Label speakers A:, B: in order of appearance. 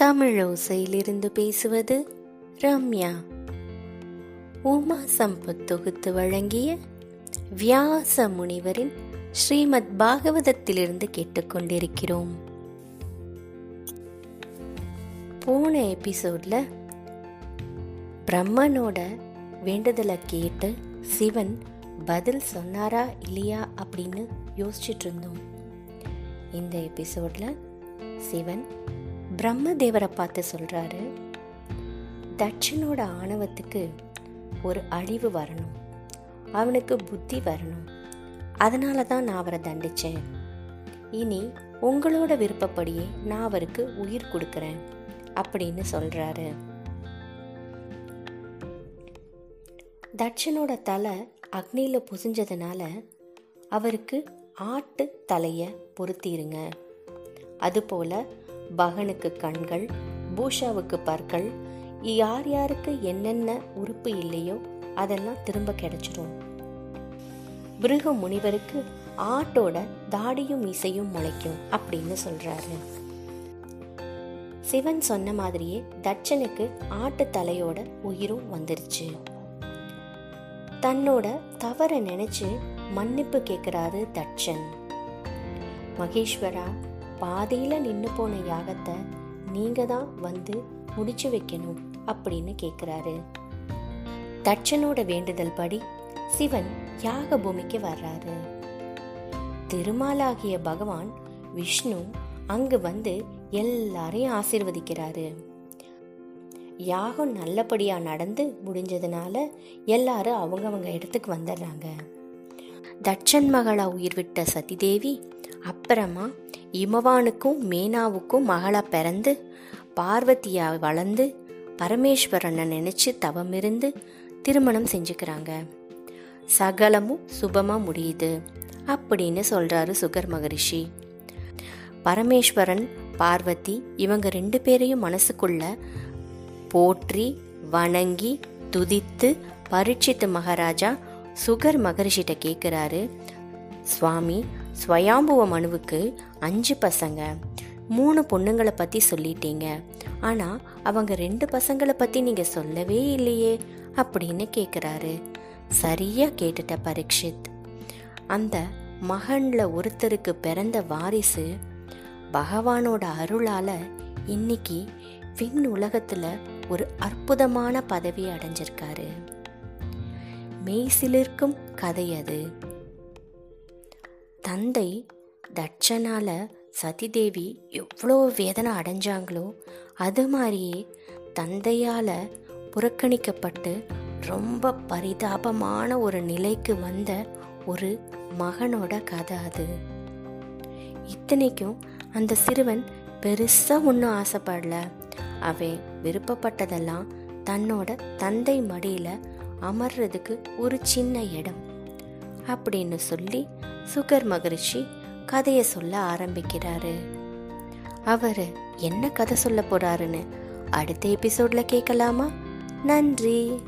A: தமிழ் ஓசையிலிருந்து பேசுவது ரம்யா. உமா சம்பத் தொகுத்து வழங்கிய வியாச முனிவரின் ஸ்ரீமத் பாகவதத்திலிருந்து கேட்டுக்கொண்டிருக்கிறோம். போன எபிசோட்ல பிரம்மனோட வேண்டுதலை கேட்டு சிவன் பதில் சொன்னாரா இல்லையா அப்படின்னு யோசிச்சுட்டு இருந்தோம். இந்த எபிசோட்ல சிவன் பிரம்மதேவரை பார்த்து சொல்கிறாரு தட்சனோட ஆணவத்துக்கு ஒரு அழிவு வரணும். அவனுக்கு புத்தி வரணும். அதனால தான் நான் அவரை தண்டிச்சேன். இனி உங்களோட விருப்பப்படியே நான் அவருக்கு உயிர் கொடுக்குறேன் அப்படின்னு சொல்கிறாரு தட்சனோட தலை அக்னியில் புசிஞ்சதுனால அவருக்கு ஆட்டு தலையை பொருத்திருங்க. அதுபோல் பகனுக்கு கண்கள் பூஷாவுக்கு பற்கள் யார் யாருக்கு என்னென்ன உறுப்பு இல்லையோ அதெல்லாம் திரும்ப கிடைச்சிரும். பிருக முனிவருக்கு ஆட்டோட தாடியும் இசையும் முளைக்கும் அப்படின்னு சொல்றாரு. சிவன் சொன்ன மாதிரியே தட்சனுக்கு ஆட்டு தலையோட உயிரும் வந்துருச்சு. தன்னோட தவற நினைச்சு மன்னிப்பு கேட்கிறாரு தட்சன். மகேஸ்வரா பாதியில் நின்று போன யாகத்தை நீங்கள் தான் வந்து முடிச்சு வைக்கணும் அப்படின்னு கேட்குறாரு தட்சனோட வேண்டுதல் படி சிவன் யாக பூமிக்கு வர்றாரு. திருமாலாகிய பகவான் விஷ்ணு அங்கு வந்து எல்லாரையும் ஆசிர்வதிக்கிறாரு. யாகம் நல்லபடியாக நடந்து முடிஞ்சதுனால எல்லாரும் அவங்கவங்க இடத்துக்கு வந்துடுறாங்க. தட்சன் மகளா உயிர் விட்ட சதிதேவி அப்புறமா இமவானுக்கும் மேனாவுக்கும் மகளா பிறந்து பார்வதியாக வளர்ந்து பரமேஸ்வரனை நினைச்சு தவம் இருந்து திருமணம் செஞ்சுக்கிறாங்க. சகலமும் சுபமாக முடியுது அப்படின்னு சொல்றாரு சுகர் மகரிஷி. பரமேஸ்வரன் பார்வதி இவங்க ரெண்டு பேரையும் மனசுக்குள்ள போற்றி வணங்கி துதித்து பரீட்சித்து மகாராஜா சுகர் மகரிஷிட்ட கேட்குறாரு சுவாமி ஸ்வயாம்புவ மனுவுக்கு அஞ்சு பசங்க. மூணு பொண்ணுங்களை பற்றி சொல்லிட்டீங்க. ஆனால் அவங்க ரெண்டு பசங்களை பற்றி நீங்கள் சொல்லவே இல்லையே அப்படின்னு கேட்குறாரு சரியா கேட்டுட்ட பரீட்சித். அந்த மகன்ல ஒருத்தருக்கு பிறந்த வாரிசு பகவானோட அருளால இன்னைக்கு விண் உலகத்துல ஒரு அற்புதமான பதவி அடைஞ்சிருக்காரு. மெய்சிலிருக்கும் கதை அது. தந்தை தட்சனால சதிதேவி எவ்வளோ வேதனை அடைஞ்சாங்களோ அது மாதிரியே தந்தையால் புறக்கணிக்கப்பட்டு ரொம்ப பரிதாபமான ஒரு நிலைக்கு வந்த ஒரு மகனோட கதை அது. இத்தனைக்கும் அந்த சிறுவன் பெருசாக ஒன்றும் ஆசைப்படல. அவன் விருப்பப்பட்டதெல்லாம் தன்னோட தந்தை மடியில் அமர்றதுக்கு ஒரு சின்ன இடம். அப்படின்னு சொல்லி சுகர் மகரிஷி கதையை சொல்ல ஆரம்பிக்கிறாரு. அவர் என்ன கதை சொல்ல போறாருன்னு அடுத்த எபிசோட்ல கேட்கலாமா? நன்றி.